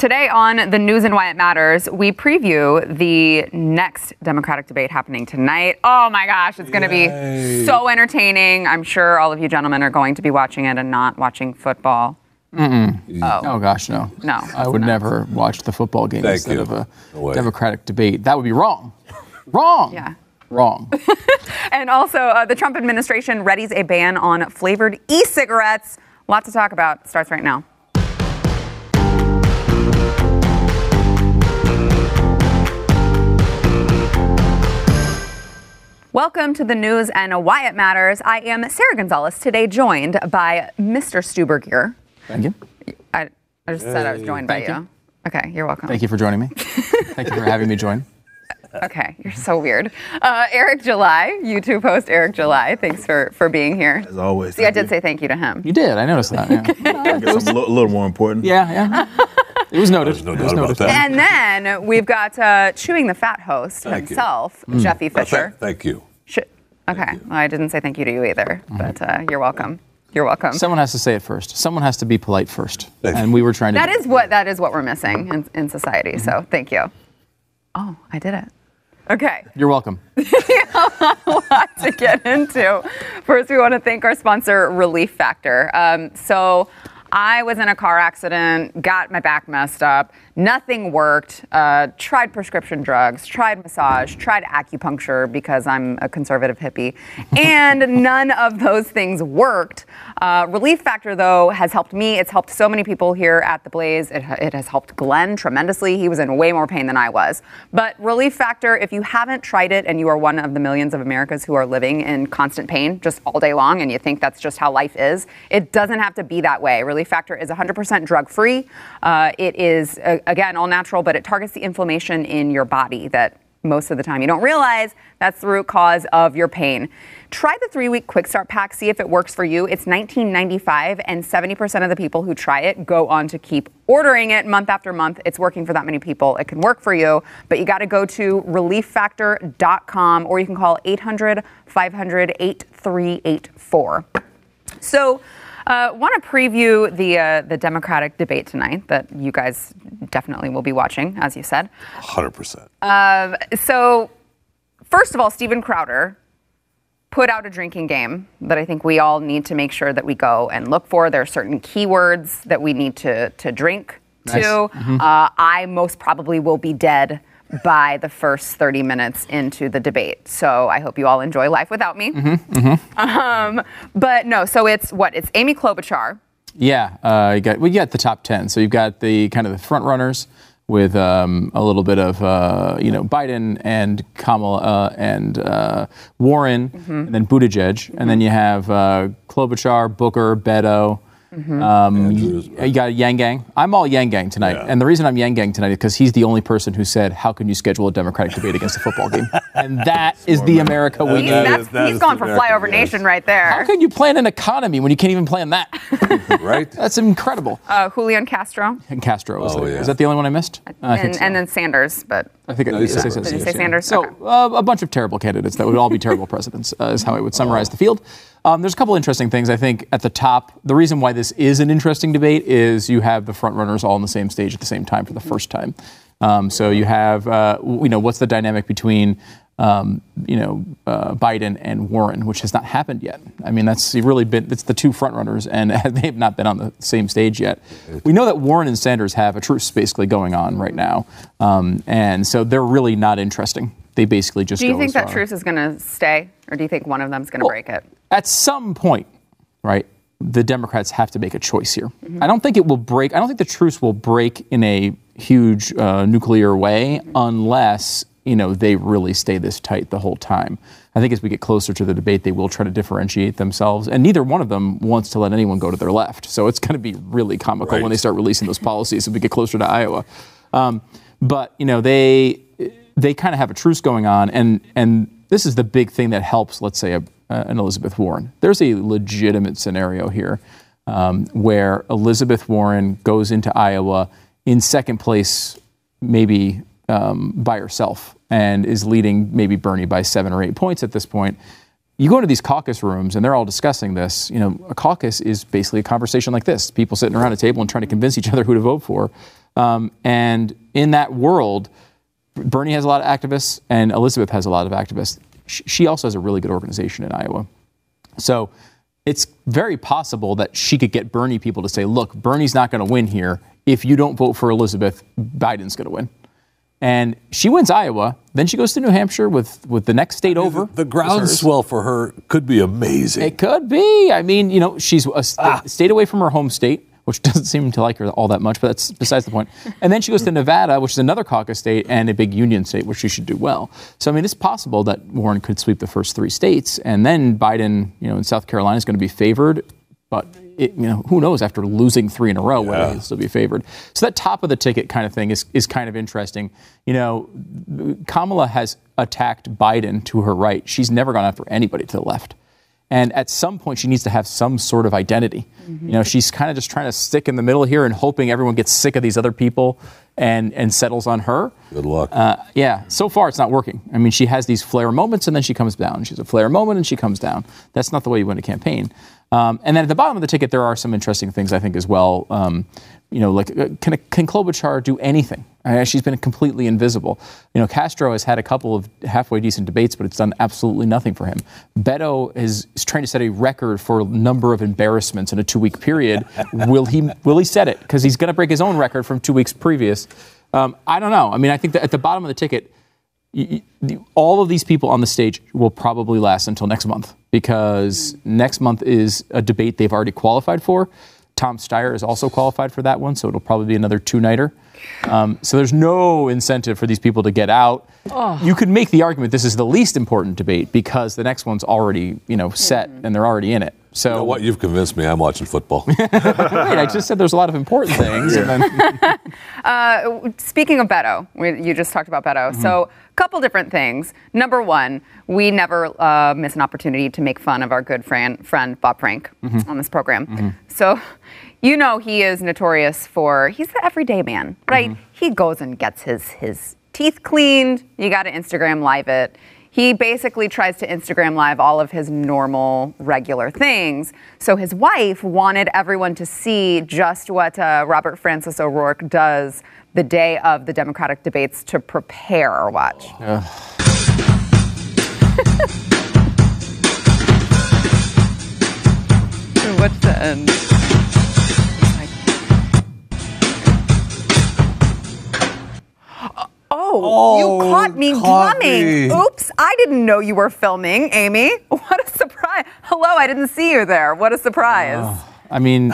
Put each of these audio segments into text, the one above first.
Today on the news and why it matters, we preview the next Democratic debate happening tonight. Oh my gosh, it's going to be so entertaining. I'm sure all of you gentlemen are going to be watching it and not watching football. Oh gosh, no. No, I would no. never watch the football game Thank instead you. of a No. Democratic debate. That would be wrong. Wrong. Yeah. Wrong. And also, uh, the Trump administration readies a ban on flavored e cigarettes. Lot to talk about. Starts right now. Welcome to the news and why it matters. I am Sarah Gonzalez, today joined by Mr. Stu Burguiere. Thank you. I, I just said I was joined by Thank you. you. Okay, you're welcome. Thank you for joining me. Thank you for having me join. Okay, you're so weird. Uh, Eric July, YouTube host Eric July, thanks for, for being here. As always. See, I did you. say thank you to him. You did. I noticed that. Yeah. I guess I'm a li- little more important. yeah. Yeah. It was noted. There's no It was doubt about noted. that. And then we've got uh, Chewing the Fat host Thank you. himself, Mm. Jeffy Well, Fisher. thank, thank you. Sh- okay, well, I didn't say thank you to you either, Mm-hmm. but uh, you're welcome. You're welcome. Someone has to say it first. Someone has to be polite first. Thank you. And we were trying to. that do is what that is what we're missing in, in society. Mm-hmm. So thank you. Oh, I did it. Okay. You're welcome. A lot to get into. First, we want to thank our sponsor, Relief Factor. Um, so, I was in a car accident, got my back messed up, nothing worked. Uh, tried prescription drugs, tried massage, tried acupuncture because I'm a conservative hippie, and none of those things worked. Uh, Relief Factor, though, has helped me. It's helped so many people here at the Blaze. It, it has helped Glenn tremendously. He was in way more pain than I was. But Relief Factor, if you haven't tried it and you are one of the millions of Americans who are living in constant pain just all day long and you think that's just how life is, it doesn't have to be that way. Relief Factor is 100% drug free. Uh, it is, uh, again, all natural, but it targets the inflammation in your body that most of the time you don't realize that's the root cause of your pain. Try the three week quick start pack, see if it works for you. It's $19.95, and 70% of the people who try it go on to keep ordering it month after month. It's working for that many people. It can work for you, but you got to go to relieffactor.com or you can call 800 500 8384. So, uh, want to preview the uh, the Democratic debate tonight that you guys definitely will be watching, as you said. 100%. So, first of all, Stephen Crowder put out a drinking game that I think we all need to make sure that we go and look for. There are certain keywords that we need to to drink Nice. to. Uh, I most probably will be dead by the first 30 minutes into the debate. So I hope you all enjoy life without me. Um, but no, so it's what? It's Amy Klobuchar. Yeah, uh, you got we got the top ten. So you've got the kind of the front runners with um, a little bit of uh, you know Biden and Kamala uh, and uh, Warren, and then Buttigieg, and then you have uh, Klobuchar, Booker, Beto. Um, you, you got a Yang Gang. I'm all Yang Gang tonight, Yeah. and the reason I'm Yang Gang tonight is because he's the only person who said, "How can you schedule a Democratic debate against a football game?" And that is the America we need. That that's, that he's is gone for flyover yes. nation right there. How can you plan an economy when you can't even plan that? right? That's incredible. Uh, Julian Castro. And Castro was Oh, there. yeah. Is that the only one I missed? I think and, so. and then Sanders, but I think it, No, you said yes, Sanders. yes, Did say. Sanders? So Okay. uh, a bunch of terrible candidates that would all be terrible presidents uh, is how I would summarize the field. Um, there's a couple interesting things I think at the top. The reason why this is an interesting debate is you have the front runners all on the same stage at the same time for the first time. Um, so you have uh, you know what's the dynamic between um, you know uh, Biden and Warren, which has not happened yet. I mean that's really been it's the two frontrunners, and they have not been on the same stage yet. We know that Warren and Sanders have a truce basically going on right now, um, and so they're really not interesting. They basically just do you think that far. truce is going to stay, or do you think one of them's going to Well, break it? At some point, right, the Democrats have to make a choice here. I don't think it will break. I don't think the truce will break in a huge uh, nuclear way unless you know they really stay this tight the whole time. I think as we get closer to the debate, they will try to differentiate themselves, and neither one of them wants to let anyone go to their left. So it's going to be really comical when they start releasing those policies as we get closer to Iowa. Um, but you know they they kind of have a truce going on, and and this is the big thing that helps. Let's say a, an Elizabeth Warren. There's a legitimate scenario here um, where Elizabeth Warren goes into Iowa in second place, maybe um, by herself, and is leading maybe Bernie by seven or eight points at this point. You go into these caucus rooms and they're all discussing this. You know, a caucus is basically a conversation like this: people sitting around a table and trying to convince each other who to vote for. Um, and in that world, Bernie has a lot of activists, and Elizabeth has a lot of activists. She also has a really good organization in Iowa. So it's very possible that she could get Bernie people to say, look, Bernie's not going to win here. If you don't vote for Elizabeth, Biden's going to win. And she wins Iowa. Then she goes to New Hampshire with, with the next state over. The hers. groundswell for her could be amazing. It could be. I mean, you know, she's a st- ah. stayed away from her home state, which doesn't seem to like her all that much, but that's besides the point. And then she goes to Nevada, which is another caucus state and a big union state, which she should do well. So, I mean, it's possible that Warren could sweep the first three states, and then Biden, you know, in South Carolina is going to be favored. But it, you know, who knows after losing three in a row whether Yeah. he'll still be favored. So that top of the ticket kind of thing is, is kind of interesting. You know, Kamala has attacked Biden to her right. She's never gone after anybody to the left. And at some point, she needs to have some sort of identity. You know, she's kind of just trying to stick in the middle here and hoping everyone gets sick of these other people and, and settles on her. Good luck. Uh, yeah, so far it's not working. I mean, she has these flare moments and then she comes down. She's a flare moment and she comes down. That's not the way you win a campaign. Um, and then at the bottom of the ticket, there are some interesting things I think as well. Um, you know, like uh, can, can Klobuchar do anything? Uh, she's been completely invisible. You know, Castro has had a couple of halfway decent debates, but it's done absolutely nothing for him. Beto is, is trying to set a record for a number of embarrassments in a two-week period. will he? Will he set it? Because he's going to break his own record from two weeks previous. Um, I don't know. I mean, I think that at the bottom of the ticket, y- y- all of these people on the stage will probably last until next month because next month is a debate they've already qualified for. Tom Steyer is also qualified for that one, so it'll probably be another two-nighter. Um, so there's no incentive for these people to get out. Oh. You could make the argument this is the least important debate because the next one's already, you know, set mm-hmm. and they're already in it. So you know what? You've convinced me. I'm watching football. wait, I just said there's a lot of important things. And then, uh, Speaking of Beto, we, you just talked about Beto. So, a couple different things. Number one, we never uh, miss an opportunity to make fun of our good friend, friend Bob Frank mm-hmm. on this program. So, you know, he is notorious for he's the everyday man, right? He goes and gets his his teeth cleaned. You got to Instagram live it. He basically tries to Instagram live all of his normal, regular things. So his wife wanted everyone to see just what uh, Robert Francis O'Rourke does the day of the Democratic debates to prepare. Or watch. What's the end? Oh, you oh, caught me caught drumming. me. Oops, I didn't know you were filming, Amy. What a surprise. Hello, I didn't see you there. What a surprise. Uh, I mean,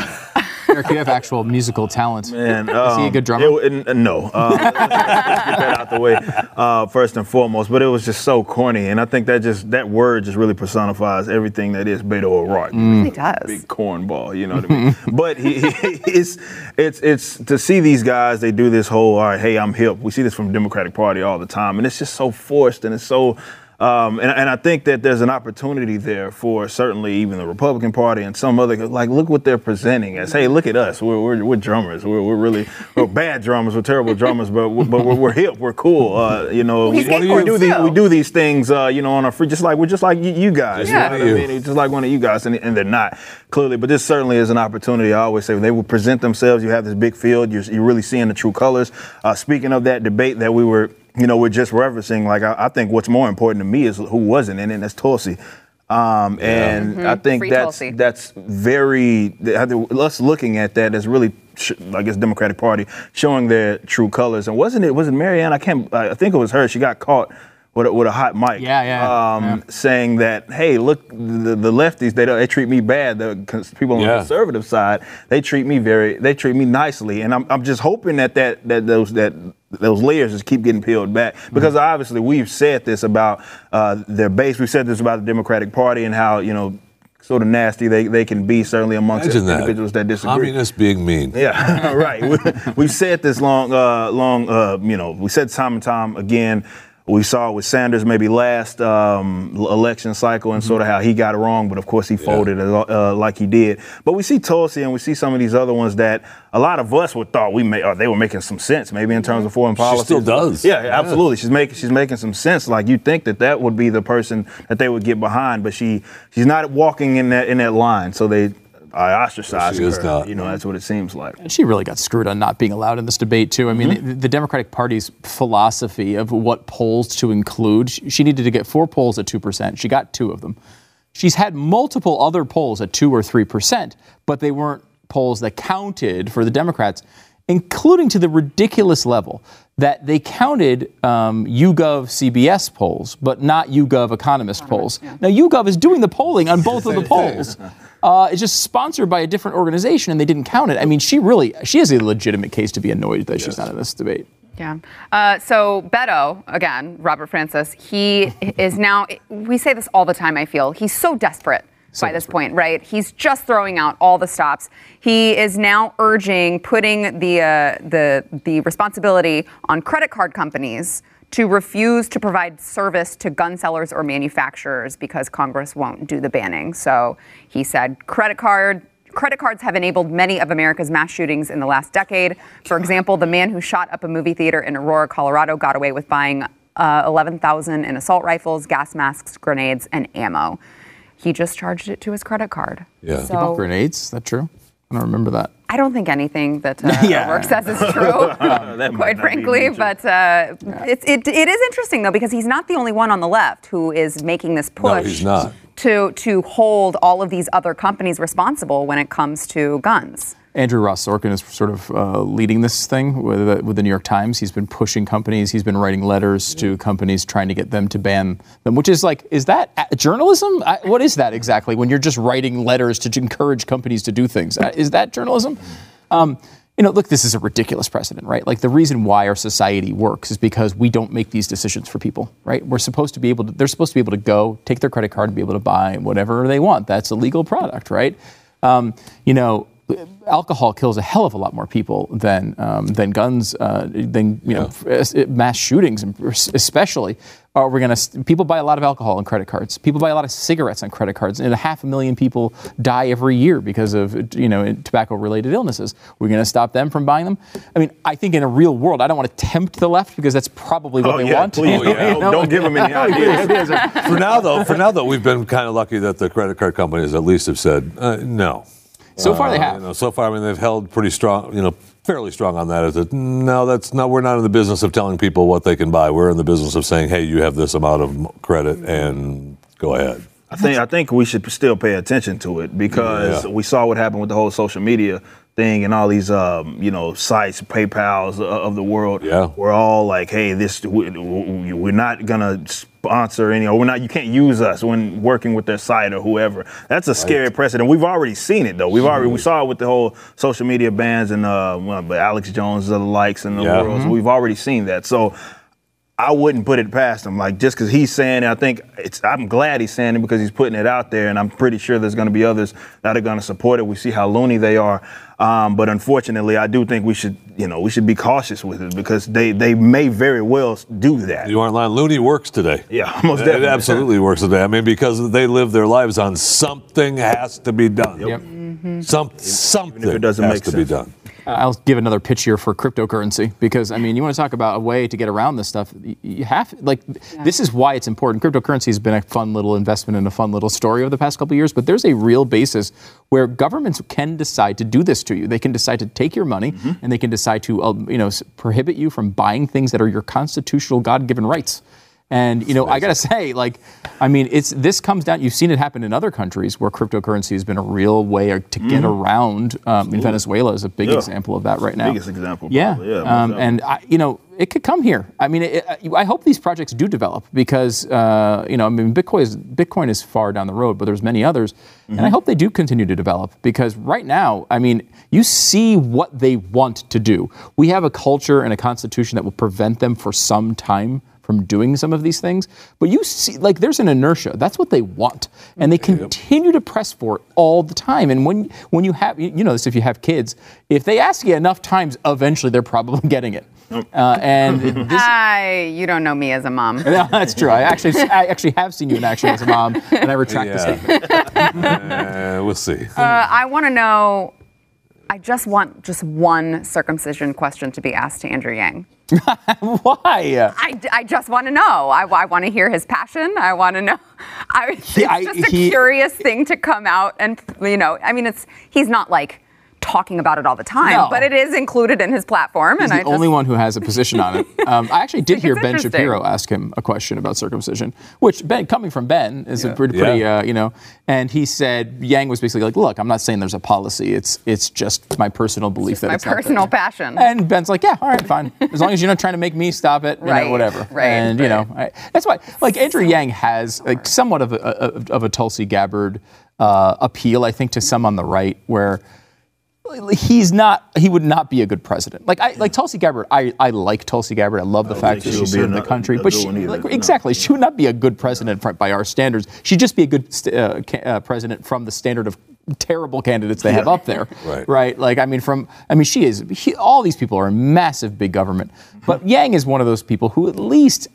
Eric, you have actual musical talent. And, Is he a um, good drummer? it- n- no. Uh, let's, let's get that out the way uh, first and foremost. But it was just so corny, and I think that just that word just really personifies everything that is Beto O'Rourke. He does. Big cornball, you know what I mean? but he, he, it's it's it's to see these guys. They do this whole, all right, hey, I'm hip. We see this from Democratic Party all the time, and it's just so forced and it's so. Um, and, and I think that there's an opportunity there for certainly even the Republican Party and some other like look what they're presenting as. Hey, look at us. We're, we're, we're drummers. We're, we're really we're bad drummers. We're terrible drummers, but we're, but we're, we're hip. We're cool. Uh, you know, We we, we do these we do these things. Uh, you know, on our free, just like we're just like you, you guys. Yeah. You know what I mean? Just like one of you guys, and, and they're not clearly. But this certainly is an opportunity. I always say when they will present themselves. You have this big field. You're, you're really seeing the true colors. Uh, speaking of that debate that we were, you know, we're just referencing. Like I, I think what's more important to me is who wasn't in it. And that's Tulsi. Um, and I think Free that's Tulsi. that's very us looking at that. that is really. I guess Democratic Party showing their true colors, and wasn't it? Was it Marianne? I can't. I think it was her. She got caught with a, with a hot mic. Yeah, yeah, Um, yeah. Saying that, hey, look, the, the lefties they don't, they treat me bad. The people on Yeah. the conservative side they treat me very they treat me nicely, and I'm, I'm just hoping that that that those that those layers just keep getting peeled back because Mm-hmm. obviously we've said this about uh, their base. We've said this about the Democratic Party and how you know. Sort of nasty they, they can be certainly amongst Imagine that. individuals that disagree. Communists being mean. Yeah, right. We, we've said this long, uh, long. Uh, you know, we said time and time again. We saw with Sanders maybe last um, election cycle and sort of how he got it wrong, but of course he folded uh, like he did. But we see Tulsi and we see some of these other ones that a lot of us would thought we may, or they were making some sense maybe in terms of foreign policy. She still does. Yeah, Yeah. absolutely. She's making she's making some sense. Like you think that that would be the person that they would get behind, but she she's not walking in that in that line. So they I ostracize She is her. not. You know, that's what it seems like. And she really got screwed on not being allowed in this debate too. I mean, the, the Democratic Party's philosophy of what polls to include. She, she needed to get four polls at two percent. She got two of them. She's had multiple other polls at two or three percent, but they weren't polls that counted for the Democrats, including to the ridiculous level that they counted um, YouGov CBS polls, but not YouGov Economist polls. Now, YouGov is doing the polling on both of the polls. Uh, it's just sponsored by a different organization, and they didn't count it. I mean, she really, she has a legitimate case to be annoyed that she's not in this debate. Yeah. Uh, so Beto, again, Robert Francis, he is now. We say this all the time. I feel he's so desperate by this point, right? He's just throwing out all the stops. He is now urging putting the uh, the the responsibility on credit card companies to refuse to provide service to gun sellers or manufacturers because Congress won't do the banning. So he said credit card Credit cards have enabled many of America's mass shootings in the last decade. For example, the man who shot up a movie theater in Aurora, Colorado, got away with buying uh, 11,000 in assault rifles, gas masks, grenades, and ammo. He just charged it to his credit card. Yeah. He So Grenades? Is that true? I don't remember that. I don't think anything that uh, Yeah. work says is true, quite frankly. But uh, it's it, it is interesting though because he's not the only one on the left who is making this push. No, push he's not. to to hold all of these other companies responsible when it comes to guns. Andrew Ross Sorkin is sort of uh, leading this thing with the, with the New York Times. He's been pushing companies. He's been writing letters to companies trying to get them to ban them. Which is like, is that journalism? I, what is that exactly? When you're just writing letters to, encourage companies to do things, Uh, is that journalism? Um, you know, look, this is a ridiculous precedent, right? Like the reason why our society works is because we don't make these decisions for people, right? We're supposed to be able to, they're supposed to be able to go, take their credit card and be able to buy whatever they want. That's a legal product, right? Um, you know, alcohol kills a hell of a lot more people than um, than guns, uh, than you know, uh, mass shootings, especially. Are we going to? People buy a lot of alcohol on credit cards. People buy a lot of cigarettes on credit cards, and a half a million people die every year because of you know tobacco-related illnesses. We're going to stop them from buying them. I mean, I think in a real world, I don't want to tempt the left because that's probably what Oh, they yeah, want. please. You yeah. know? Don't- don't give 'em any ideas. for now, though, for now, though, we've been kind of lucky that the credit card companies at least have said uh, no. So far, they Uh, have. You know, so far, I mean, they've held pretty strong, you know, fairly strong on that. Is that no, that's not. We're not in the business of telling people what they can buy. We're in the business of saying, hey, you have this amount of credit, and go ahead. I think I think we should still pay attention to it because Yeah. we saw what happened with the whole social media thing and all these um, you know sites, PayPal's of of the world. Yeah. we're all like, hey, this we, we- we're not gonna sponsor any, or we're not. You can't use us when working with their site or whoever. That's a scary precedent. We've already seen it though. We've already we saw it with the whole social media bans and uh, but Alex Jones and the likes in the Yeah. world. So we've already seen that. So. I wouldn't put it past him. Like just because he's saying it, I think it's. I'm glad he's saying it because he's putting it out there, and I'm pretty sure there's going to be others that are going to support it. We see how loony they are, um, but unfortunately, I do think we should, you know, we should be cautious with it because they they may very well do that. You aren't lying. Looney works today. Yeah, most It definitely. absolutely works today. I mean, because they live their lives on something has to be done. Yep. Some, something it doesn't has make to be done. I'll give another pitch here for cryptocurrency because I mean, you want to talk about a way to get around this stuff. You have like this is why it's important. Cryptocurrency has been a fun little investment and a fun little story over the past couple of years, but there's a real basis where governments can decide to do this to you. They can decide to take your money and they can decide to uh, you know prohibit you from buying things that are your constitutional God-given rights. And you know, I gotta say, like, I mean, it's this comes down. You've seen it happen in other countries where cryptocurrency has been a real way to get around. Um, in Venezuela is a big Yeah. example of that right now. Biggest example, Yeah, probably. Yeah, um, and I, you know, it could come here. I mean, it, I hope these projects do develop because uh, you know, I mean, Bitcoin is Bitcoin is far down the road, but there's many others, and I hope they do continue to develop because right now, I mean, you see what they want to do. We have a culture and a constitution that will prevent them for some time from doing some of these things. But you see, like, there's an inertia. That's what they want, and they continue to press for it all the time. And when when you have, you you know this, if you have kids, if they ask you enough times, eventually they're probably getting it. Uh, and this, I, you don't know me as a mom. no, that's true. I actually, I actually have seen you in action as a mom, and I retract the Yeah. statement. Uh, we'll see. Uh, I want to know I just want just one circumcision question to be asked to Andrew Yang. Why? I, I just want to know. I, I want to hear his passion. I want to know. I, it's Yeah, I- just a he- curious thing to come out and you know. I mean, it's he's not like talking about it all the time, No. but it is included in his platform. He's and the I just, only one who has a position on it. Um, I actually did hear Ben. Shapiro ask him a question about circumcision, which Ben, coming from Ben, is a pretty, Yeah. uh, you know. And he said Yang was basically like, "Look, I'm not saying there's a policy. It's it's just my personal belief that my it's not personal passion. And Ben's like, yeah, all right, fine. As long as you're not trying to make me stop it, you know, Right, whatever. right, And you know, I, that's why, like Andrew Yang has like somewhat of a, of, of a Tulsi Gabbard uh, appeal, I think, to some on the right, where he's not, he would not be a good president. Like I, like Tulsi Gabbard, I, I like Tulsi Gabbard. I love the don't fact that she be served the country, but she, like, no. exactly, she would not be a good president by our standards. She'd just be a good st- uh, uh, president from the standard of terrible candidates they have up there Right. right? Like, I mean, from, I mean, she is, he, all these people are massive big government. But Yang is one of those people who at least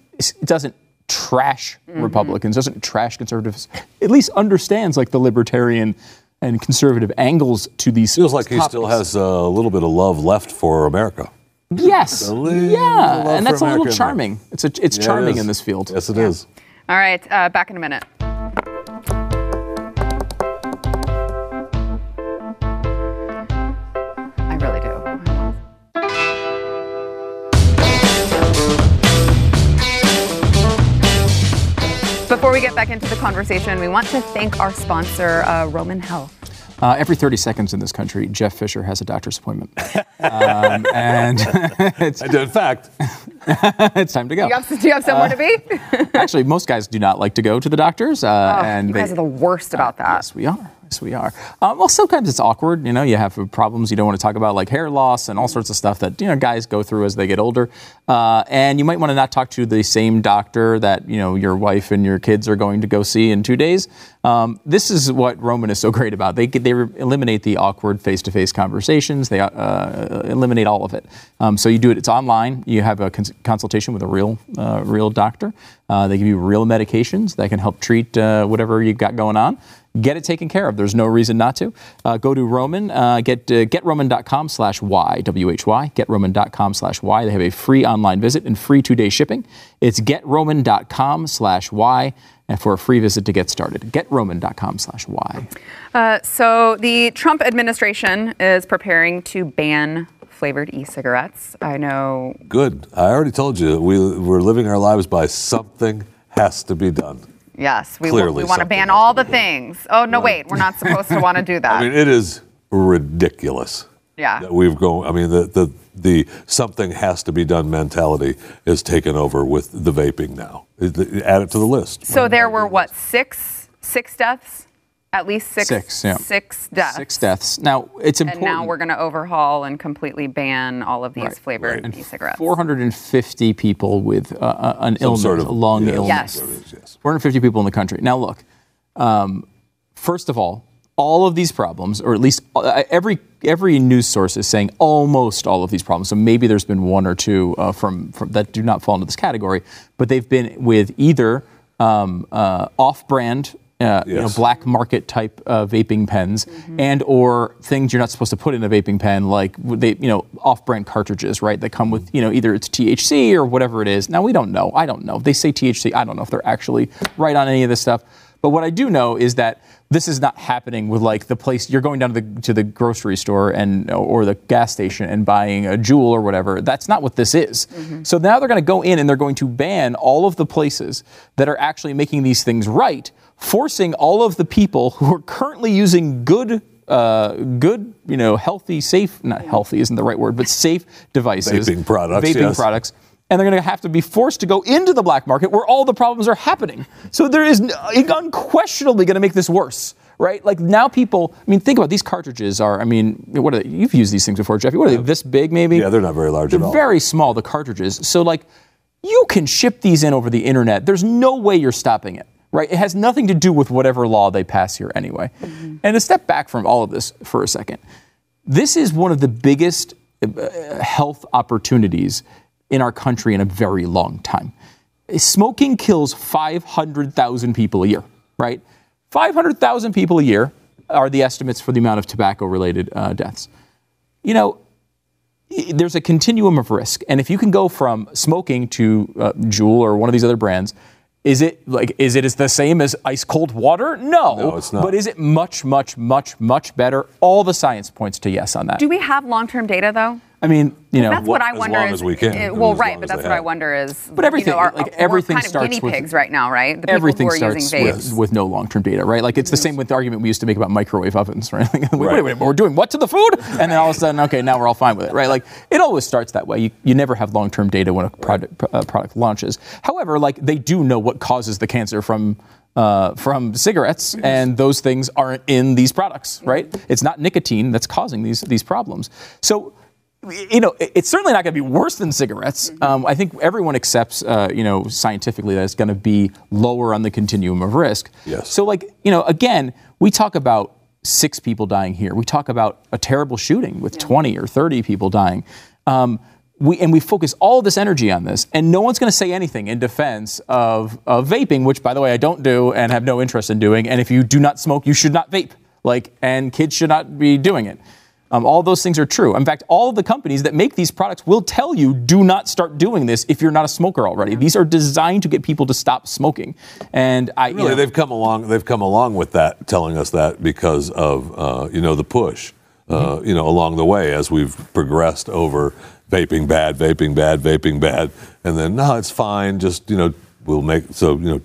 doesn't trash Republicans, doesn't trash conservatives, at least understands like the libertarian and conservative angles to these. Feels like he still has a little bit of love left for America. Yes. Yeah. And that's a little America in there. charming. It's, a, it's Yeah, charming is. in this field. Yes, it is. All right, uh, back in a minute. Before we get back into the conversation, we want to thank our sponsor, uh, Roman Health. Uh, every 30 seconds in this country, Jeff Fisher has a doctor's appointment. um, and it's, And in fact, it's time to go. Do you have, do you have somewhere to be? Actually, most guys do not like to go to the doctors. Uh, and you they, guys are the worst about that. Yes, we are. Yes, we are. Um, well, sometimes it's awkward. You know, you have problems you don't want to talk about, like hair loss and all sorts of stuff that you know guys go through as they get older. Uh, and you might want to not talk to the same doctor that you know your wife and your kids are going to go see in two days. Um, this is what Roman is so great about. They they eliminate the awkward face-to-face conversations. They uh, eliminate all of it. Um, so you do it. It's online. You have a cons- consultation with a real uh, real doctor. Uh, they give you real medications that can help treat uh, whatever you've got going on get it taken care of. There's no reason not to. Uh, go to Roman, uh, get uh, getroman.com slash Y, W-H-Y, getroman.com slash Y. They have a free online visit and free two-day shipping. It's getroman.com slash Y for a free visit to get started. Getroman.com slash Y. Uh, so the Trump administration is preparing to ban flavored e-cigarettes. I know good. I already told you we, we're living our lives by something has to be done. Yes, we, Clearly we want to ban all the things. Oh no, wait, we're not supposed to want to do that. I mean, it is ridiculous. Yeah. That we've gone. I mean, the, the the something has to be done mentality is taken over with the vaping now. Add it to the list. so there were what six six deaths, at least six Six, yeah. six deaths. Six deaths. Now, it's important. And now we're going to overhaul and completely ban all of these Right, flavored right. e-cigarettes. 450 people with uh, uh, an Some illness, sort of a lung yeah, illness. Yes. yes. 450 people in the country. Now, look, um, first of all, all of these problems, or at least uh, every every news source is saying almost all of these problems. So maybe there's been one or two uh, from, from that do not fall into this category, but they've been with either um, uh, off-brand. Uh, you know, black market type uh, vaping pens, and or things you're not supposed to put in a vaping pen, like they, you know, off-brand cartridges, right? That come with, you know, either it's THC or whatever it is. Now we don't know. I don't know. They say THC. I don't know if they're actually right on any of this stuff. But what I do know is that this is not happening with like the place you're going down to the to the grocery store and or the gas station and buying a Juul or whatever. That's not what this is. So now they're going to go in and they're going to ban all of the places that are actually making these things right, forcing all of the people who are currently using good uh, good, you know, healthy, safe, not healthy isn't the right word, but safe devices. Vaping products, Vaping yes. products. And they're going to have to be forced to go into the black market where all the problems are happening. So there is unquestionably going to make this worse, right? Like now people, I mean, think about it, these cartridges are, I mean, what are they? You've used these things before, Jeffy. What are they? This big, maybe? Yeah, they're not very large at all. They're very small, the cartridges. So, like, you can ship these in over the internet. There's no way you're stopping it, right? It has nothing to do with whatever law they pass here anyway. And to step back from all of this for a second, this is one of the biggest uh, health opportunities in our country in a very long time. Smoking kills 500,000 people a year, right? 500,000 people a year are the estimates for the amount of tobacco related uh, deaths. you know, there's a continuum of risk, and if you can go from smoking to uh, Juul or one of these other brands. Is it like is it is the same as ice cold water? No, No, it's not. But is it much, much, much, much better? All the science points to yes on that. Do we have long-term data though? I mean, you know, That's what, I as wonder. long is, as we can. I mean, well, right, but that's what I wonder is. But everything, you know, are, like everything kind of starts guinea with pigs right now, right? The everything who are starts using with, with no long-term data, right? Like it's the same with the argument we used to make about microwave ovens, right? Like, wait, wait, wait, we're doing what to the food? And then all of a sudden, okay, now we're all fine with it, right? Like it always starts that way. You, you never have long-term data when a product, uh, product launches. However, like they do know what causes the cancer from uh, from cigarettes, and those things aren't in these products, right? It's not nicotine that's causing these these problems. So you know, it's certainly not going to be worse than cigarettes. Um, I think everyone accepts, uh, you know, scientifically that it's going to be lower on the continuum of risk. Yes. So, like, you know, again, we talk about six people dying here. We talk about a terrible shooting with 20 or 30 people dying. Um, we, and we focus all this energy on this, and no one's going to say anything in defense of, of vaping, which, by the way, I don't do and have no interest in doing. And if you do not smoke, you should not vape. Like, and kids should not be doing it. Um, all those things are true. In fact, all of the companies that make these products will tell you do not start doing this if you're not a smoker already. These are designed to get people to stop smoking. And I, you Really, know, they've come along. They've come along with that, telling us that because of uh, you know the push, uh, Mm-hmm. you know, along the way as we've progressed over vaping bad, vaping bad, vaping bad, and then no, it's fine. Just you know, we'll make so you know.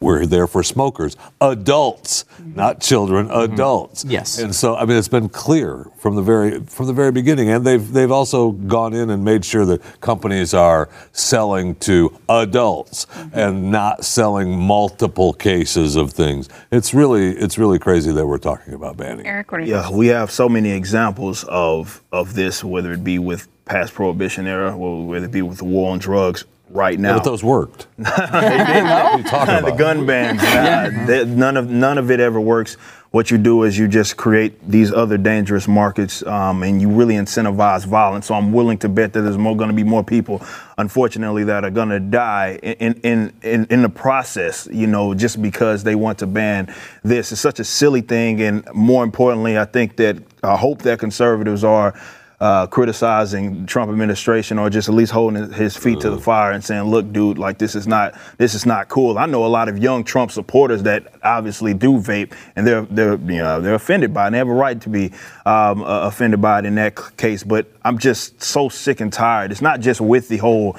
We're there for smokers, adults, not children, adults. Mm-hmm. Yes. and so I mean it's been clear from the very from the very beginning, and they've they've also gone in and made sure that companies are selling to adults Mm-hmm. and not selling multiple cases of things. It's really it's really crazy that we're talking about banning. Eric, what Yeah, we have so many examples of of this, whether it be with past prohibition era, or whether it be with the war on drugs right now. But those worked. what are you talking the gun bans, nah, they- none of none of it ever works. What you do is you just create these other dangerous markets, um, and you really incentivize violence. So I'm willing to bet that there's more going to be more people, unfortunately, that are going to die in, in in in the process. You know, just because they want to ban this. It's such a silly thing, and more importantly, I think that I hope that conservatives are uh, criticizing Trump administration or just at least holding his feet to the fire and saying, "Look, dude, like this is not this is not cool." I know a lot of young Trump supporters that obviously do vape, and they're they're you know they're offended by it. And they have a right to be um, uh, offended by it in that case. But I'm just so sick and tired. It's not just with the whole.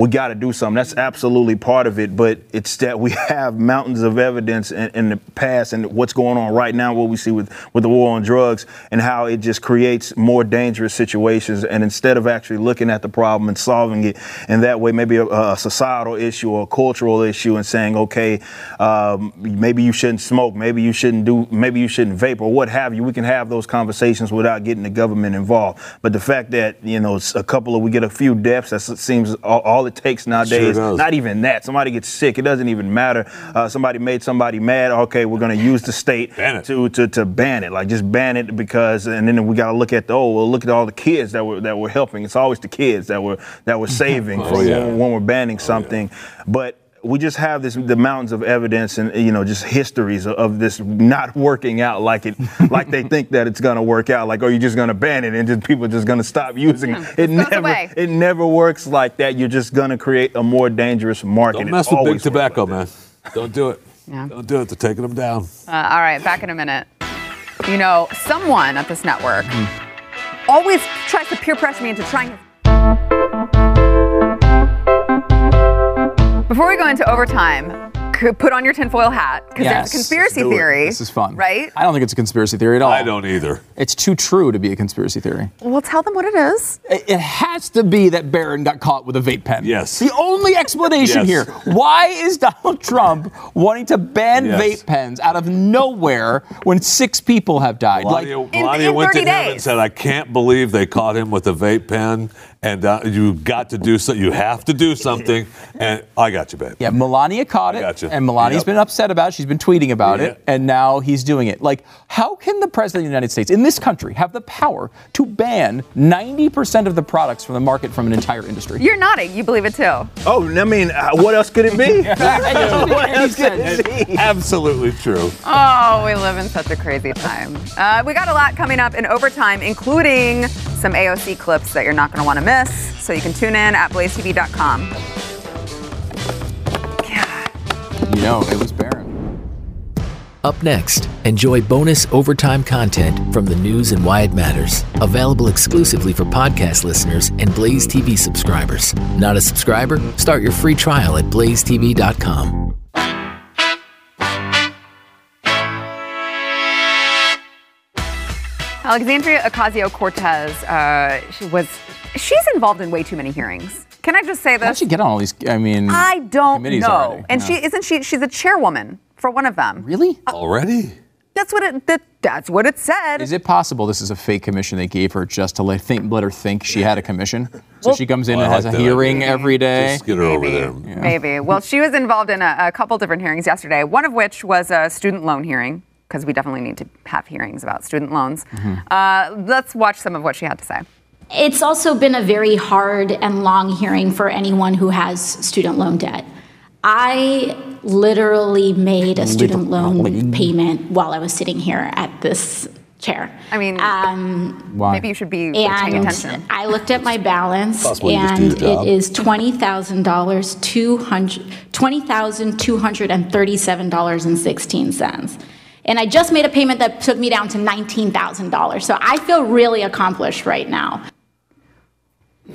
We got to do something. That's absolutely part of it, but it's that we have mountains of evidence in, in the past and what's going on right now, what we see with, with the war on drugs, and how it just creates more dangerous situations. And instead of actually looking at the problem and solving it, and that way, maybe a, a societal issue or a cultural issue, and saying, okay, um, maybe you shouldn't smoke, maybe you shouldn't do, maybe you shouldn't vape, or what have you. We can have those conversations without getting the government involved. But the fact that you know a couple of we get a few deaths, that seems all, all it takes nowadays. does. Not even that. Somebody gets sick, it doesn't even matter. Uh, somebody made somebody mad. Okay, we're going to use the state to, to to ban it. Like just ban it because, and then we got to look at the oh well, look at all the kids that were that were helping. It's always the kids that were that were saving Oh, yeah. when, when we're banning something, but. We just have this the mountains of evidence and you know just histories of, of this not working out like it like they think that it's gonna work out like oh you're just gonna ban it and just people are just gonna stop using it. It goes never away. it never works like that. You're just gonna create a more dangerous market. Don't It mess with big tobacco, like man. Don't do it. Yeah. Don't do it. They're taking them down. Uh, all right, back in a minute. You know, someone at this network Hmm. always tries to peer pressure me into trying. Before we go into overtime, put on your tinfoil hat because there's Yes, a conspiracy do it. theory. This is fun. right? I don't think it's a conspiracy theory at all. I don't either. It's too true to be a conspiracy theory. Well, tell them what it is. It it has to be that Barron got caught with a vape pen. Yes. The only explanation Yes. here. Why is Donald Trump wanting to ban Yes. vape pens out of nowhere when six people have died? Melania, like, Melania in went to 30 him and said, "I can't believe they caught him with a vape pen, and uh, you got to do so. You have to do something." And I got you, babe. yeah, Melania caught it, gotcha. and Melania's Yep. been upset about it. She's been tweeting about Yeah. it, and now he's doing it. Like, how can the president of the United States in this country have the power to ban 90% of the products from the market from an entire industry? You're nodding. You believe it too. Oh, I mean, uh, what else could it be? what else could it be? Absolutely true. Oh, we live in such a crazy time. Uh, we got a lot coming up in overtime, including some AOC clips that you're not going to want to miss. So you can tune in at blazetv.com. You know, it was Barron. Up next, enjoy bonus overtime content from the news and why it matters. Available exclusively for podcast listeners and Blaze TV subscribers. Not a subscriber? Start your free trial at blazetv.com. Alexandria Ocasio Cortez, uh, she was, she's involved in way too many hearings. Can I just say that? How'd she get on all these? I mean, I don't know. already? And Yeah. she isn't she? She's a chairwoman for one of them. really? Already? That's what it. That, that's what it said. Is it possible this is a fake commission they gave her just to let, think, let her think she had a commission? So she comes in Well, and has like a hearing idea. every day. Just get her over there. Maybe. Well, she was involved in a, a couple different hearings yesterday. One of which was a student loan hearing because we definitely need to have hearings about student loans. Mm-hmm. Uh, let's watch some of what she had to say. It's also been a very hard and long hearing for anyone who has student loan debt. I literally made a student loan payment while I was sitting here at this chair. I mean, Um, Why? maybe you should be paying and attention. I looked at my balance, Possible you just do and it is twenty thousand dollars, two hundred twenty thousand two hundred and thirty-seven dollars and sixteen cents. And I just made a payment that took me down to nineteen thousand dollars. So I feel really accomplished right now.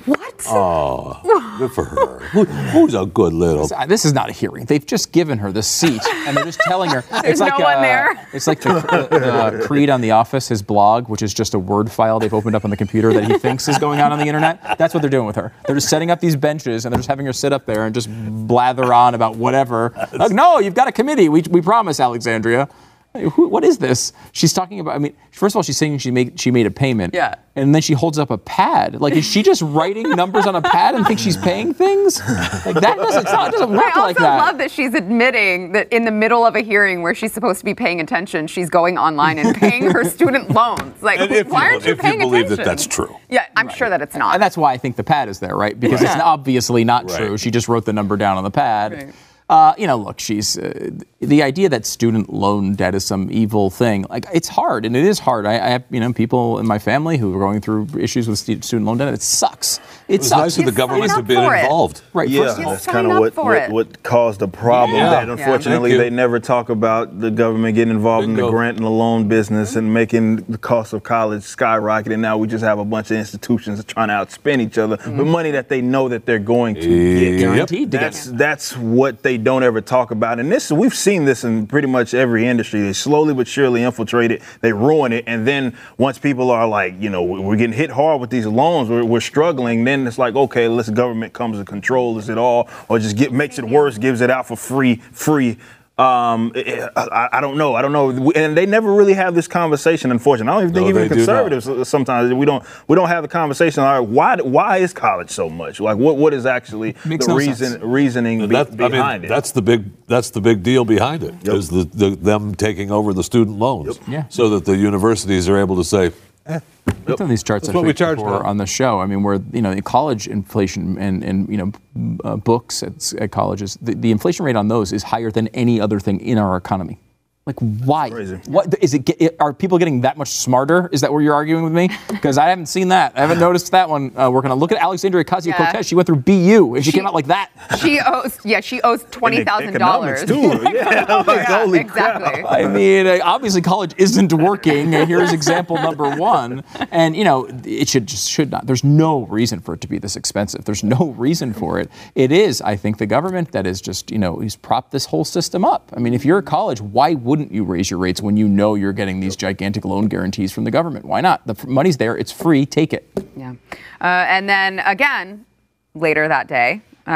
What? Oh, good for her. Who, who's a good little. Uh, This is not a hearing. They've just given her the seat, and they're just telling her. it's like no one uh, there. It's like the, the, the Creed on The Office, his blog, which is just a Word file they've opened up on the computer that he thinks is going on on the internet. That's what they're doing with her. They're just setting up these benches, and they're just having her sit up there and just blather on about whatever. Like, no, you've got a committee. We, we promise, Alexandria. Who, what is this? She's talking about. I mean, first of all, she's saying she made she made a payment. Yeah. And then she holds up a pad. Like, is she just writing numbers on a pad and thinks she's paying things? Like that doesn't. It's not, it doesn't I work also like that. love that she's admitting that in the middle of a hearing where she's supposed to be paying attention, she's going online and paying her student loans. Like, if why you- aren't you paying attention? if you paying believe that that's true. Yeah, I'm sure that it's not. And that's why I think the pad is there, right? Because it's obviously not Right. true. She just wrote the number down on the pad. Right. Uh, you know, look, she's uh, the idea that student loan debt is some evil thing. Like, it's hard, and it is hard. I, I have, you know, people in my family who are going through issues with student loan debt. It sucks. It, It was sucks. nice of the He's government signed to be involved. Right. Yeah, First of all, that's kind of what, what, what caused the problem. Yeah. That unfortunately Thank you. they never talk about the government getting involved in the Bingo. grant and the loan business and making the cost of college skyrocket. And now we just have a bunch of institutions trying to outspend each other Mm-hmm. with money that they know that they're going to Yep. get. guaranteed to get. That's that's what they don't ever talk about, and this we've seen this in pretty much every industry. They slowly but surely infiltrate it, they ruin it, and then once people are like, you know, we're getting hit hard with these loans, we're, we're struggling. Then it's like, okay, let's government comes and controls it all, or just get makes it worse, gives it out for free, free. Um, I, I- I don't know. I don't know. And they never really have this conversation. Unfortunately, I don't even think No, even they do not. conservatives sometimes we don't we don't have the conversation. All right, why why is college so much? Like, what what is actually Makes the no reason sense. reasoning be, That, I behind mean, it? that's the big that's the big deal behind it Yep. is the, the them taking over the student loans, Yeah. so that the universities are able to say, Looked at these charts That's I what we think, charge before now. on the show. I mean, where you know college inflation and and you know uh, books at, at colleges, the, the inflation rate on those is higher than any other thing in our economy. Like why? Crazy. What is it? get- Are people getting that much smarter? Is that where you're arguing with me? Because I haven't seen that. I haven't noticed that one. Uh, we're gonna look at Alexandria Ocasio Yeah. Cortez. She went through BU and she, She- came out like that. she owes, yeah, she owes twenty thousand dollars. Economics, too. Yeah, like, holy exactly. crap. I mean, uh, obviously college isn't working. Here's example number one. And you know, it should just should not. There's no reason for it to be this expensive. There's no reason for it. It is, I think, the government that is just you know, he's propped this whole system up. I mean, if you're a college, why wouldn't you raise your rates when you know you're getting these gigantic loan guarantees from the government? Why not? The money's there. It's free. Take it. Yeah. Uh, and then again, later that day, uh,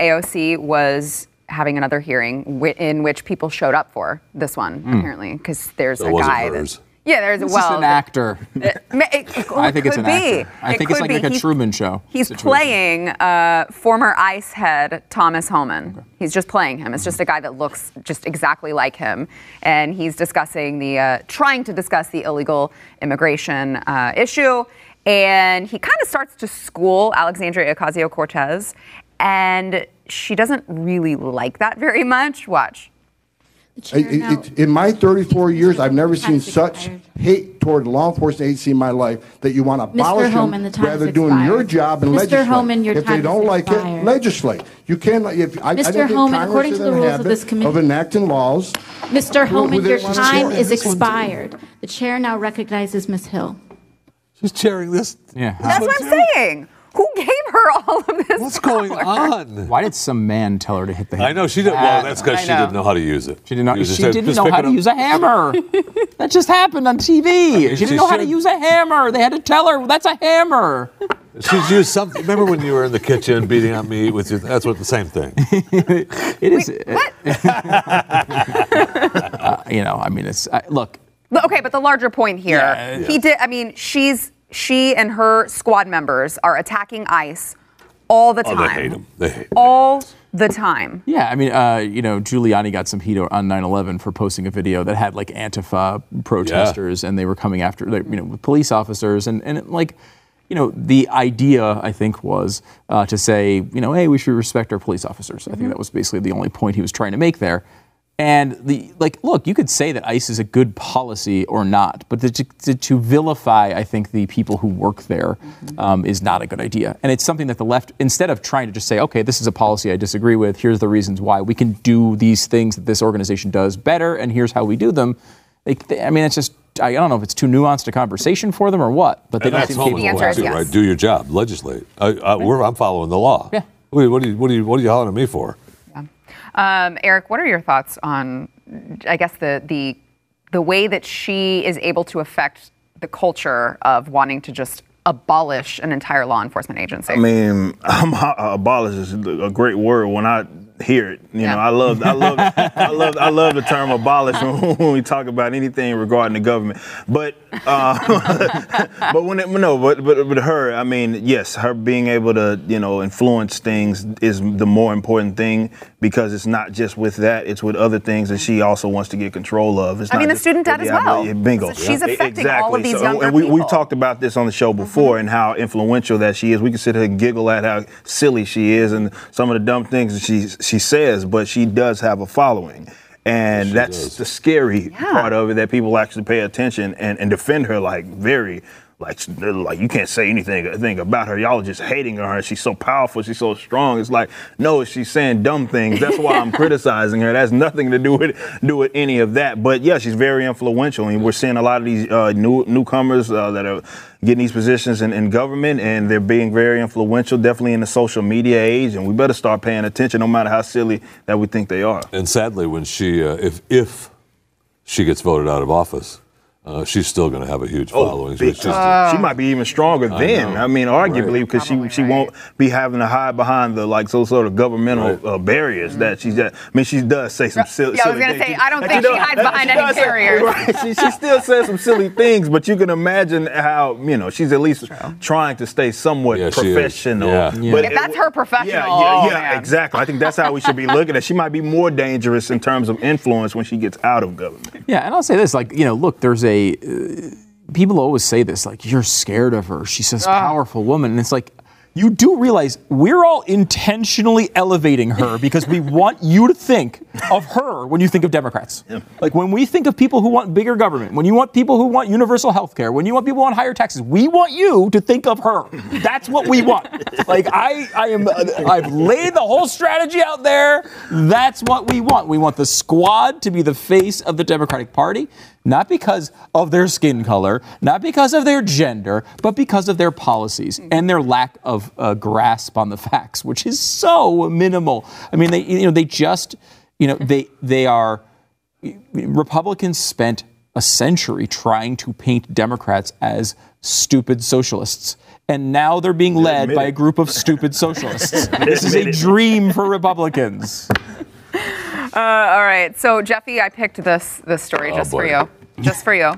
AOC was having another hearing wi- in which people showed up for this one, apparently, because there's So a guy hers. that. Yeah, there's This well. is an actor. it- it- it I think it's an be. actor. I It think it's like, like a He's- Truman Show. He's situation. playing uh, former ICE head Thomas Homan. He's just playing him. It's just a guy that looks just exactly like him, and he's discussing the uh, trying to discuss the illegal immigration uh, issue. And he kind of starts to school Alexandria Ocasio Cortez, and she doesn't really like that very much. Watch. Chair, I- it- now- it- In my 34 years, I've never seen such expired. hate toward law enforcement agency in my life that you want to abolish Homan, the them time rather has doing your job and Mr. legislate. Homan, your If time they don't has like it, legislate. You can't, if, I I Mr. don't think Homan, Congress according is to in the rules of this committee- Of enacting laws. Mr. Homan, your time is This one, too. expired. The chair now recognizes Ms. Hill. She's chairing this. Yeah. That's what I'm saying. Who gave her all of this? What's going on? Why did some man tell her to hit the hammer? I know she didn't. Well, that's because she know. didn't know how to use it. She didn't know. She said, didn't know how to use a hammer. that just happened on TV. she didn't she know how to use a hammer. They had to tell her that's a hammer. She's used something. Remember when you were in the kitchen beating on meat with your? That's what the same thing. It is. uh, you know, I mean, it's uh, look. Okay, but the larger point here, Yeah, he did. I mean, she's she and her squad members are attacking ICE all the Oh, time. they hate him. They hate. all the time. Yeah, I mean, uh, you know, Giuliani got some heat on 9/11 for posting a video that had like Antifa protesters, and they were coming after, like, you know, with police officers, and and like, you know, the idea I think was uh, to say, you know, hey, we should respect our police officers. I think that was basically the only point he was trying to make there. And the like, look, you could say that ICE is a good policy or not, but to, to, to vilify, I think, the people who work there um, is not a good idea. And it's something that the left, instead of trying to just say, okay, this is a policy I disagree with, here's the reasons why we can do these things that this organization does better, and here's how we do them. They, they- I mean, it's just, I don't know if it's too nuanced a conversation for them or what, but they And don't that's seem Homan's The capable. answer point is too, yes. right? Do your job, legislate. I, I, we're, I'm following the law. Yeah. What, what, are you, what, are you, what are you hollering at me for? Um, Eric, what are your thoughts on, I guess the the the way that she is able to affect the culture of wanting to just abolish an entire law enforcement agency? I mean, abolish is a great word when I hear it. You Yeah. know, I love, I love, I love, I love the term abolish when, when we talk about anything regarding the government. But, uh, but when it, no, but, but but her, I mean, yes, her being able to, you know, influence things is the more important thing because it's not just with that; it's with other things that she also wants to get control of. It's I mean, the student debt as well. yeah, Bingo. So she's affecting all of Exactly. these So- younger and we, people. We've talked about this on the show before and how influential that she is. We can sit here and giggle at how silly she is and some of the dumb things that she she says, but she does have a following. And that's does. the scary Yeah. part of it that people actually pay attention and, and defend her like very like like you can't say anything thing about her. Y'all are just hating on her. She's so powerful. She's so strong. It's like no, she's saying dumb things. That's why I'm criticizing her. That's nothing to do with do with any of that. But yeah, she's very influential, and we're seeing a lot of these uh, new newcomers uh, that are getting these positions in, in government, and they're being very influential. Definitely in the social media age, and we better start paying attention, no matter how silly that we think they are. And sadly, when she, uh, if if she gets voted out of office, uh, she's still going to have a huge following. Oh, big She's just- time. she might be even stronger then. know. I mean, arguably because Probably she she right. won't be having to hide behind the like so sort of governmental Right. uh, barriers that she's. Just, I mean, she does say some silly. Yeah, I was gonna things. say, I don't think she hides behind any does say- barriers. Right. She, she still says some silly things, but you can imagine how you know she's at least trying to stay somewhat Yeah, she is. professional. Yeah. Yeah. But If that's her professional, Yeah, oh, yeah, yeah, man. exactly. I think that's how we should be looking at. it. She might be more dangerous in terms of influence when she gets out of government. Yeah, and I'll say this, like you know, look, there's a uh, people always say this, like you're scared of her. She's this powerful woman, and it's like you do realize we're all intentionally elevating her because we want you to think of her when you think of Democrats. Like when we think of people who want bigger government, when you want people who want universal health care, when you want people who want higher taxes, we want you to think of her. That's what we want. like I, I am, I've laid the whole strategy out there. That's what we want. We want the squad to be the face of the Democratic Party not because of their skin color, not because of their gender, but because of their policies and their lack of uh, grasp on the facts, which is so minimal. I mean, they you know they just you know they they are Republicans spent a century trying to paint Democrats as stupid socialists. And now they're being led by a group of stupid socialists. this is a dream for Republicans. Uh, all right. So Jeffy, I picked this this story Oh, just for you. Just for you.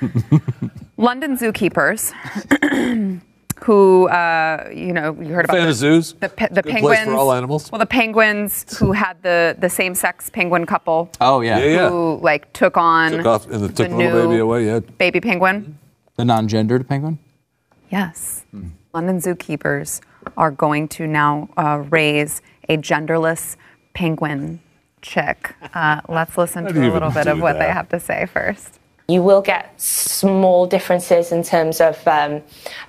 London zookeepers, who uh, you know you heard about Fan the, of zoos. the, pe- the Good penguins place for all animals. Well, the penguins who had the the same sex penguin couple. Oh yeah, Yeah, yeah. Who like took on Took off and they took the little new baby away. Yeah. baby penguin? the non-gendered penguin. Yes. London zookeepers are going to now uh, raise a genderless penguin chick. Uh, let's listen to a little bit of what they have to say first. You will get small differences in terms of um,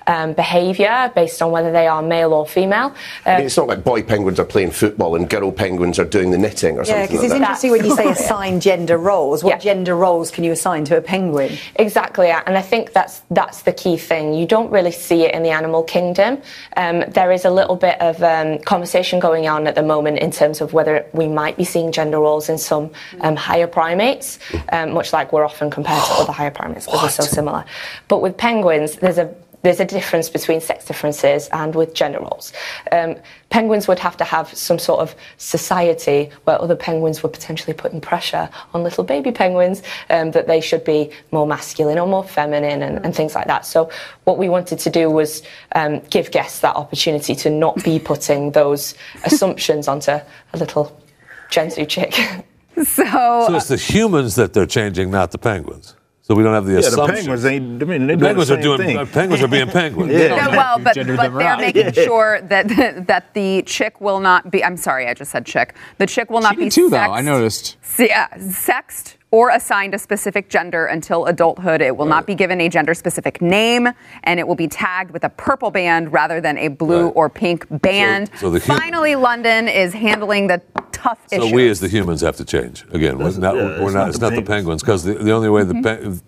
um, behaviour based on whether they are male or female. I mean, it's not like boy penguins are playing football and girl penguins are doing the knitting or Yeah, something because like it's that. interesting when you say assign gender roles. What Yeah. gender roles can you assign to a penguin? Exactly, and I think that's that's the key thing. You don't really see it in the animal kingdom. Um, there is a little bit of um, conversation going on at the moment in terms of whether we might be seeing gender roles in some um, higher primates, um, much like we're often compared to other higher primates because they're so similar. But with penguins, there's a there's a difference between sex differences and with gender roles. Um, penguins would have to have some sort of society where other penguins were potentially putting pressure on little baby penguins um, that they should be more masculine or more feminine and, and things like that. So, what we wanted to do was um, give guests that opportunity to not be putting those assumptions onto a little Gen Z chick. So, So it's the humans that they're changing, not the penguins. So we don't have the Yeah, the assumption. penguins ain't. I mean, they penguins the are doing. Thing. uh, penguins are being penguins. Yeah. Yeah, well, but, but they're around. making sure that that the chick will not be. I'm sorry, I just said chick. The chick will not She be did too, though. I noticed. Se- yeah, sexed or assigned a specific gender until adulthood. It will not be given a gender specific name, and it will be tagged with a purple band rather than a blue Right. or pink band. so the hu- Finally, London is handling the tough So we, as the humans, have to change again. We're not. yeah, we're it's not. not It's the not the penguins. penguins because the, the only way the pe-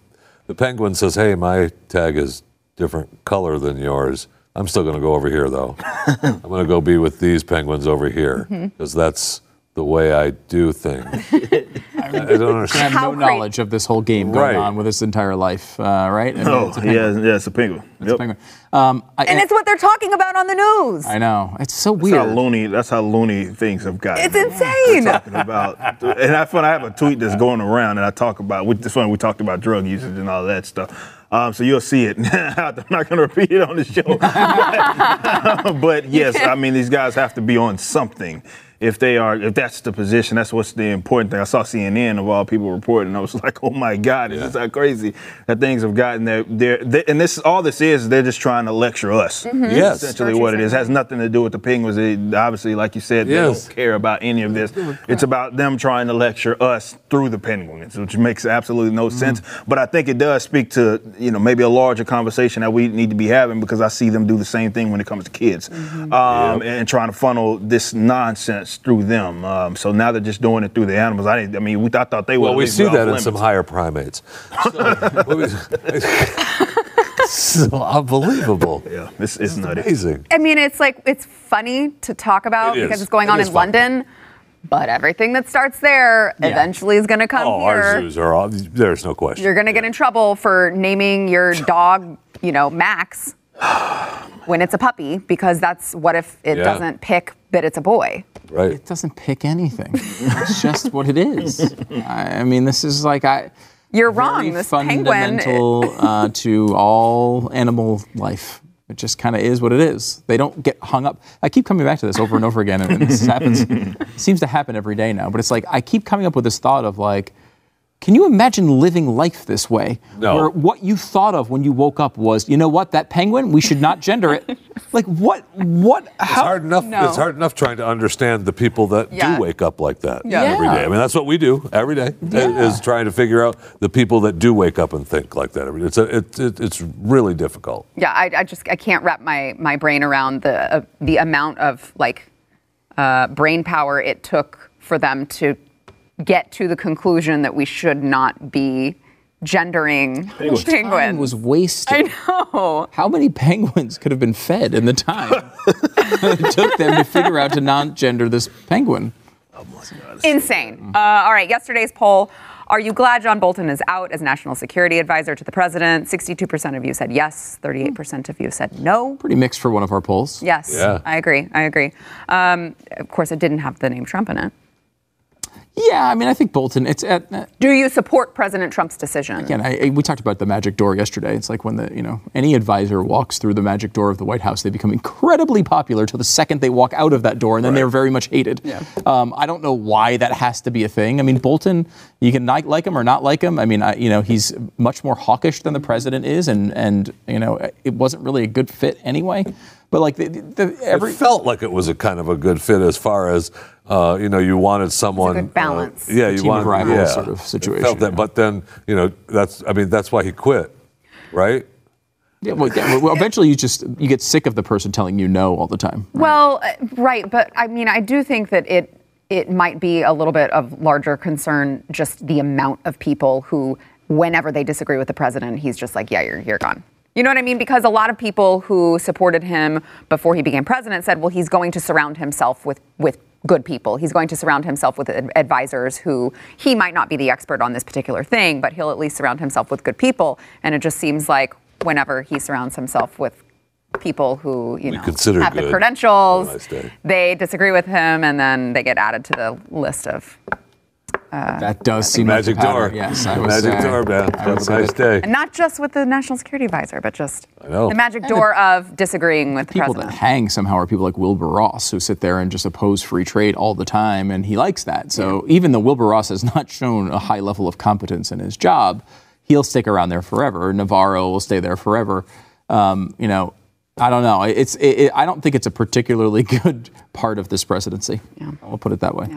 the penguin says, "Hey, my tag is different color than yours." I'm still going to go over here, though. I'm going to go be with these penguins over here mm-hmm. because that's the way I do things. I don't I understand. have no cra- knowledge of this whole game going Right. on with his entire life, uh, right? I mean, Oh, it's a yeah, penguin. yeah, it's a penguin. It's a penguin. Um, I, and it's what they're talking about on the news. I know. It's so That's how weird. loony. That's how loony things have gotten. It's insane. talking about, and that's when I have a tweet that's going around, and I talk about. we- This one we talked about drug usage and all that stuff. Um, so you'll see it. I'm not going to repeat it on the show, but yes, I mean these guys have to be on something. If they are, if that's the position, that's what's the important thing. I saw CNN of all people reporting, and I was like, oh my God, Yeah. it's that crazy that things have gotten there. They're, they, and this, all this is, they're just trying to lecture us. Yes. essentially what it is. Has nothing to do with the Penguins. They, obviously, like you said, they don't care about any of this. It's about them trying to lecture us through the Penguins, which makes absolutely no mm-hmm. sense. But I think it does speak to you know maybe a larger conversation that we need to be having because I see them do the same thing when it comes to kids, um, and trying to funnel this nonsense through them. Um, so now they're just doing it through the animals. I, didn't, I mean, we I thought they were. Well, at we see off that in some higher primates. So, so unbelievable. Yeah, it's, it's nutty. Amazing. I mean, it's like it's funny to talk about It is. because it's going It on in fun. London, but everything that starts there eventually is going to come Oh, here. our zoos are all. There's no question. You're going to get in trouble for naming your dog, you know, Max when it's a puppy because that's what if it Yeah. doesn't pick that it's a boy. right. It doesn't pick anything. it's just what it is. I, I mean, this is like I. You're wrong. This penguin. fundamental uh, to all animal life. It just kind of is what it is. They don't get hung up. I keep coming back to this over and over again, and this happens. seems to happen every day now. But it's like I keep coming up with this thought of like, can you imagine living life this way? No. Where what you thought of when you woke up was, you know what, that penguin, we should not gender it. like what? What? It's How? hard enough. No. It's hard enough trying to understand the people that Yeah. do wake up like that Yeah. every Yeah. day. I mean, that's what we do every day. Is trying to figure out the people that do wake up and think like that every day. It's a, it, it, it's really difficult. yeah, I, I just I can't wrap my my brain around the uh, the amount of like uh, brain power it took for them to get to the conclusion that we should not be gendering penguins. Time was wasted. I know. How many penguins could have been fed in the time it took them to figure out to non-gender this penguin? Insane. Uh, all right, yesterday's poll. Are you glad John Bolton is out as national security advisor to the president? 62% of you said yes, 38% of you said no. Pretty mixed for one of our polls. Yes, Yeah. I agree. I agree. Um, of course, it didn't have the name Trump in it. Yeah, I mean, I think Bolton. It's at. uh, Do you support President Trump's decision? Again, I, I- we talked about the magic door yesterday. It's like when the you know any advisor walks through the magic door of the White House, they become incredibly popular till the second they walk out of that door, and then they're very much hated. Um, I don't know why that has to be a thing. I mean, Bolton, you can not like him or not like him. I mean, I, you know, he's much more hawkish than the president is, and and you know, it wasn't really a good fit anyway. But like the, the, every it felt like it was a kind of a good fit as far as uh, you know you wanted someone good balance. Uh, yeah, A you team of wanted rivals yeah, sort of It situation, Felt that, yeah. but then you know that's I mean that's why he quit, right? yeah, well, yeah, well, eventually you just you get sick of the person telling you no all the time. Well, uh, right, but I mean, I do think that it it might be a little bit of larger concern just the amount of people who, whenever they disagree with the president, he's just like, yeah, you're you're gone. You know what I mean? Because a lot of people who supported him before he became president said, well, he's going to surround himself with with good people. He's going to surround himself with ad- advisors who he might not be the expert on this particular thing, but he'll at least surround himself with good people. And it just seems like whenever he surrounds himself with people who you We know consider have the credentials, nice they disagree with him, and then they get added to the list of. That does seem Magic like a pattern. door. Yes, I would Magic say- door, man. I Have a nice day. And not just with the national security advisor, but just the magic door of disagreeing with the People president. that hang somehow are people like Wilbur Ross who sit there and just oppose free trade all the time, and he likes that. So even though Wilbur Ross has not shown a high level of competence in his job, he'll stick around there forever. Navarro will stay there forever. Um, you know, I don't know. It's it, it, I don't think it's a particularly good part of this presidency. Yeah. I'll put it that way.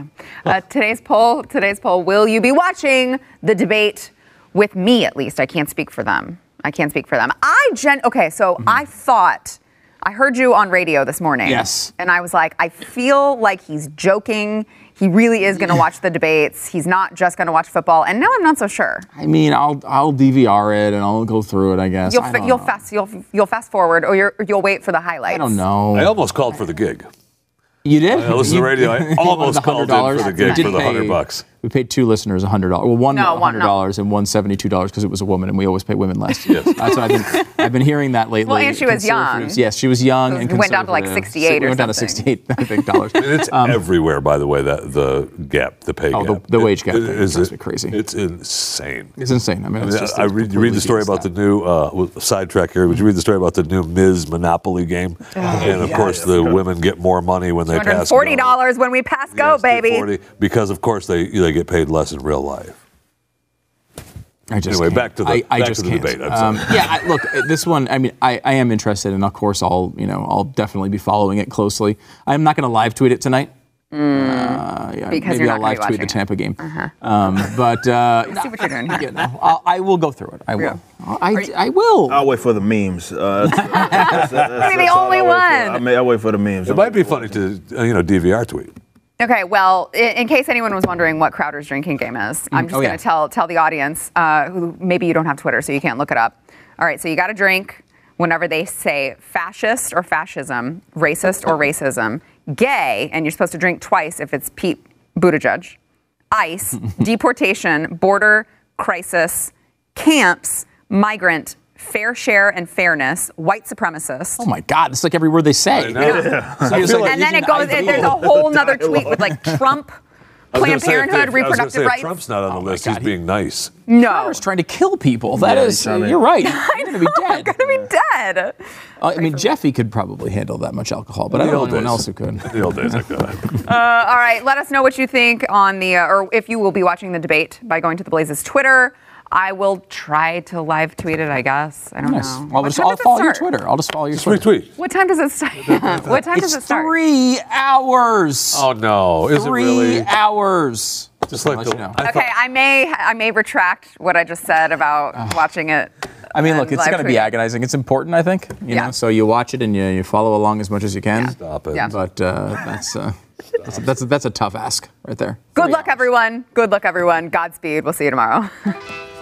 Uh, today's poll. Today's poll. Will you be watching the debate with me? At least I can't speak for them. I can't speak for them. I gen. Okay, so I thought I heard you on radio this morning. Yes. And I was like, I feel like he's joking. He really is going to watch the debates. He's not just going to watch football. And now I'm not so sure. I mean, I'll I'll DVR it and I'll go through it. I guess. You'll I fa- don't you'll know. fast you'll you'll fast forward or you're, you'll wait for the highlights. I don't know. I almost called for the gig. You did? I listened to the radio. I almost wanted called in for the gig for the 100 bucks. We paid two listeners $100. Well, one No, one- no. $100 and one $72 because it was a woman, and we always pay women less. Yes. That's what I've been, I've been hearing that lately. Well, and she was young. Yes, she was young and It went down to, like, conservative. 68 It or went down to 68, I think, dollars. And it's everywhere, by the way. That the gap, the pay Um, Oh, the- gap, the wage gap It, thing is drives me crazy. It's insane. It's insane. I mean, it's I, just, I read, you read the story about the new uh, sidetrack here. Would you read the story about the new Ms. Monopoly game? Oh, and of course, the women get more money when they pass. go. $240 when we pass go, Yes, baby. 240, because of course they they get paid less in real life. I just Anyway, can't. back to the- I, I back just to the can't. debate. I'm Um, yeah, I, look, uh, this one. I mean, I, I am interested, and of course, I'll you know I'll definitely be following it closely. I'm not going to live tweet it tonight. Uh, yeah, Because maybe you're not I'll gonna live tweet the watching it. Tampa game. Um, but uh, See what you're doing here. you know, I'll, I will go through it. I will. Yeah. I, I will. I'll wait for the memes. Uh, that's- that's- that's- You're the only I wait for. one. I mean, I wait for the memes. It might be funny to uh, you know DVR tweet. Okay, well, in, in case anyone was wondering what Crowder's drinking game is, I'm just oh, going yeah. to tell tell the audience uh, who maybe you don't have Twitter, so you can't look it up. All right, so you got to drink whenever they say fascist or fascism, racist or racism, gay, and you're supposed to drink twice if it's Pete Buttigieg, ICE, deportation, border crisis, camps, migrant, fair share and fairness, white supremacist. oh my God! It's like every word they say. I know. So you're like and then it goes. ID. There's a whole nother tweet with like Trump, I was Planned say, if- Parenthood, I was reproductive say, rights. Trump's not on the Oh list. God, He's he- being nice. no, Congress trying to kill people. That Yeah, is, he's to- you're right. You're gonna be dead. I'm gonna be dead. Uh, I mean, Jeffy could probably handle that much alcohol, but I don't know old anyone days. else who could. The old days, I could. Uh, all right, let us know what you think on the, uh, or if you will be watching the debate by going to the Blazes Twitter. I will try to live tweet it. I guess I don't Nice. know. I'll just I'll follow your start? Twitter. I'll just follow your Just Twitter. retweet. What time does it start? what time does it start? three hours. Oh no! Is Three it really? hours. Just like the. let you know. I Okay, thought- I may I may retract what I just said about watching it. I mean, look, it's going to be agonizing. It's important, I think. You Yeah. know, so you watch it and you, you follow along as much as you can. Stop it. Yeah. But uh, that's, uh, that's, that's, a, that's a tough ask right there. Good Three luck, hours. everyone. Good luck, everyone. Godspeed. We'll see you tomorrow.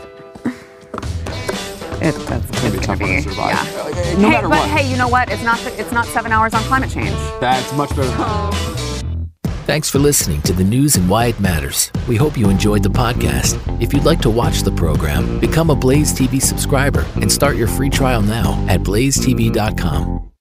it, that's It's gonna be tough one to survive. Yeah. Uh, No hey, matter but what. hey, you know what? It's not it's not seven hours on climate change. That's much better. Thanks for listening to the news and why it matters. We hope you enjoyed the podcast. If you'd like to watch the program, become a Blaze TV subscriber and start your free trial now at blazetv.com.